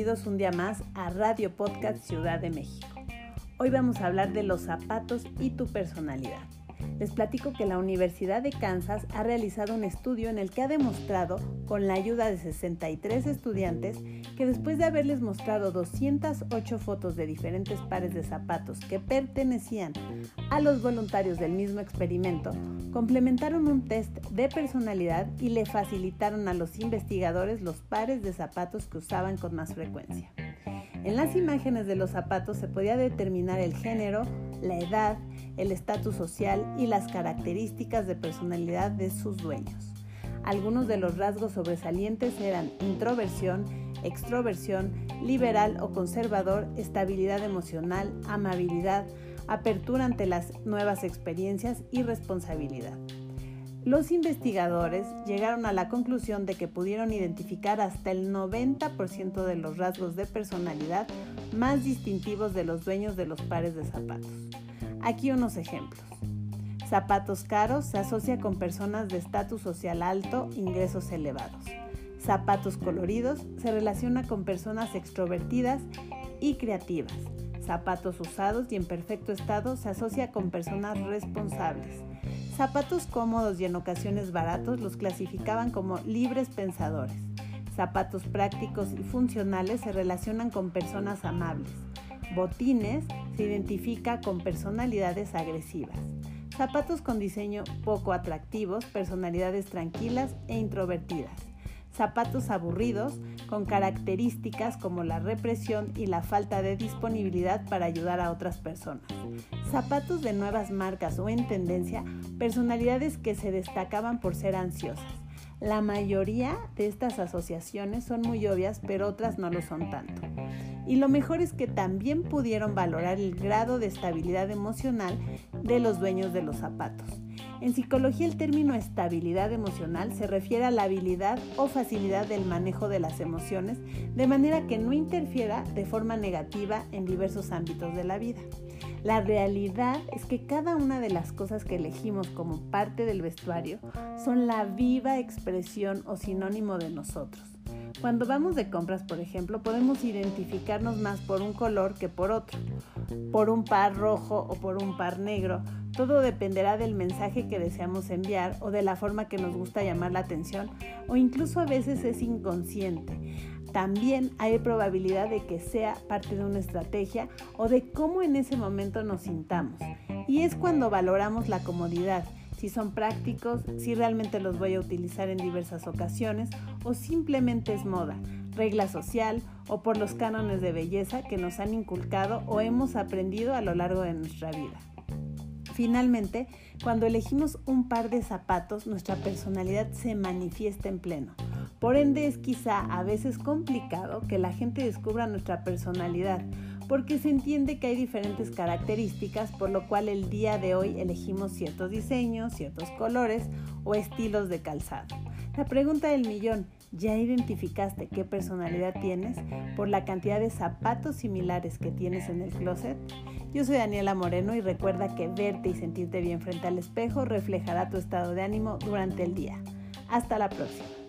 bienvenidos un día más a Radio Podcast Ciudad de México. Hoy vamos a hablar de los zapatos y tu personalidad. Les platico que la Universidad de Kansas ha realizado un estudio en el que ha demostrado, con la ayuda de 63 estudiantes, que después de haberles mostrado 208 fotos de diferentes pares de zapatos que pertenecían a los voluntarios del mismo experimento, complementaron un test de personalidad y le facilitaron a los investigadores los pares de zapatos que usaban con más frecuencia. En las imágenes de los zapatos se podía determinar el género, la edad, el estatus social y las características de personalidad de sus dueños. Algunos de los rasgos sobresalientes eran introversión, extroversión, liberal o conservador, estabilidad emocional, amabilidad, apertura ante las nuevas experiencias y responsabilidad. Los investigadores llegaron a la conclusión de que pudieron identificar hasta el 90% de los rasgos de personalidad más distintivos de los dueños de los pares de zapatos. Aquí unos ejemplos. Zapatos caros se asocia con personas de estatus social alto, ingresos elevados. Zapatos coloridos se relaciona con personas extrovertidas y creativas. Zapatos usados y en perfecto estado se asocia con personas responsables. Zapatos cómodos y en ocasiones baratos los clasificaban como libres pensadores. Zapatos prácticos y funcionales se relacionan con personas amables. Botines se identifica con personalidades agresivas. Zapatos con diseño poco atractivos, personalidades tranquilas e introvertidas. Zapatos aburridos con características como la represión y la falta de disponibilidad para ayudar a otras personas. Zapatos de nuevas marcas o en tendencia, personalidades que se destacaban por ser ansiosas. La mayoría de estas asociaciones son muy obvias, pero otras no lo son tanto. Y lo mejor es que también pudieron valorar el grado de estabilidad emocional de los dueños de los zapatos. En psicología el término estabilidad emocional se refiere a la habilidad o facilidad del manejo de las emociones de manera que no interfiera de forma negativa en diversos ámbitos de la vida. La realidad es que cada una de las cosas que elegimos como parte del vestuario son la viva expresión o sinónimo de nosotros. Cuando vamos de compras, por ejemplo, podemos identificarnos más por un color que por otro, por un par rojo o por un par negro. Todo dependerá del mensaje que deseamos enviar o de la forma que nos gusta llamar la atención o incluso a veces es inconsciente también hay probabilidad de que sea parte de una estrategia o de cómo en ese momento nos sintamos. Y es cuando valoramos la comodidad, si son prácticos, si realmente los voy a utilizar en diversas ocasiones o simplemente es moda, regla social o por los cánones de belleza que nos han inculcado o hemos aprendido a lo largo de nuestra vida. Finalmente, cuando elegimos un par de zapatos, nuestra personalidad se manifiesta en pleno. Por ende es quizá a veces complicado que la gente descubra nuestra personalidad, porque se entiende que hay diferentes características, por lo cual el día de hoy elegimos ciertos diseños, ciertos colores o estilos de calzado. La pregunta del millón, ¿ya identificaste qué personalidad tienes por la cantidad de zapatos similares que tienes en el closet? Yo soy Daniela Moreno y recuerda que verte y sentirte bien frente al espejo reflejará tu estado de ánimo durante el día. Hasta la próxima.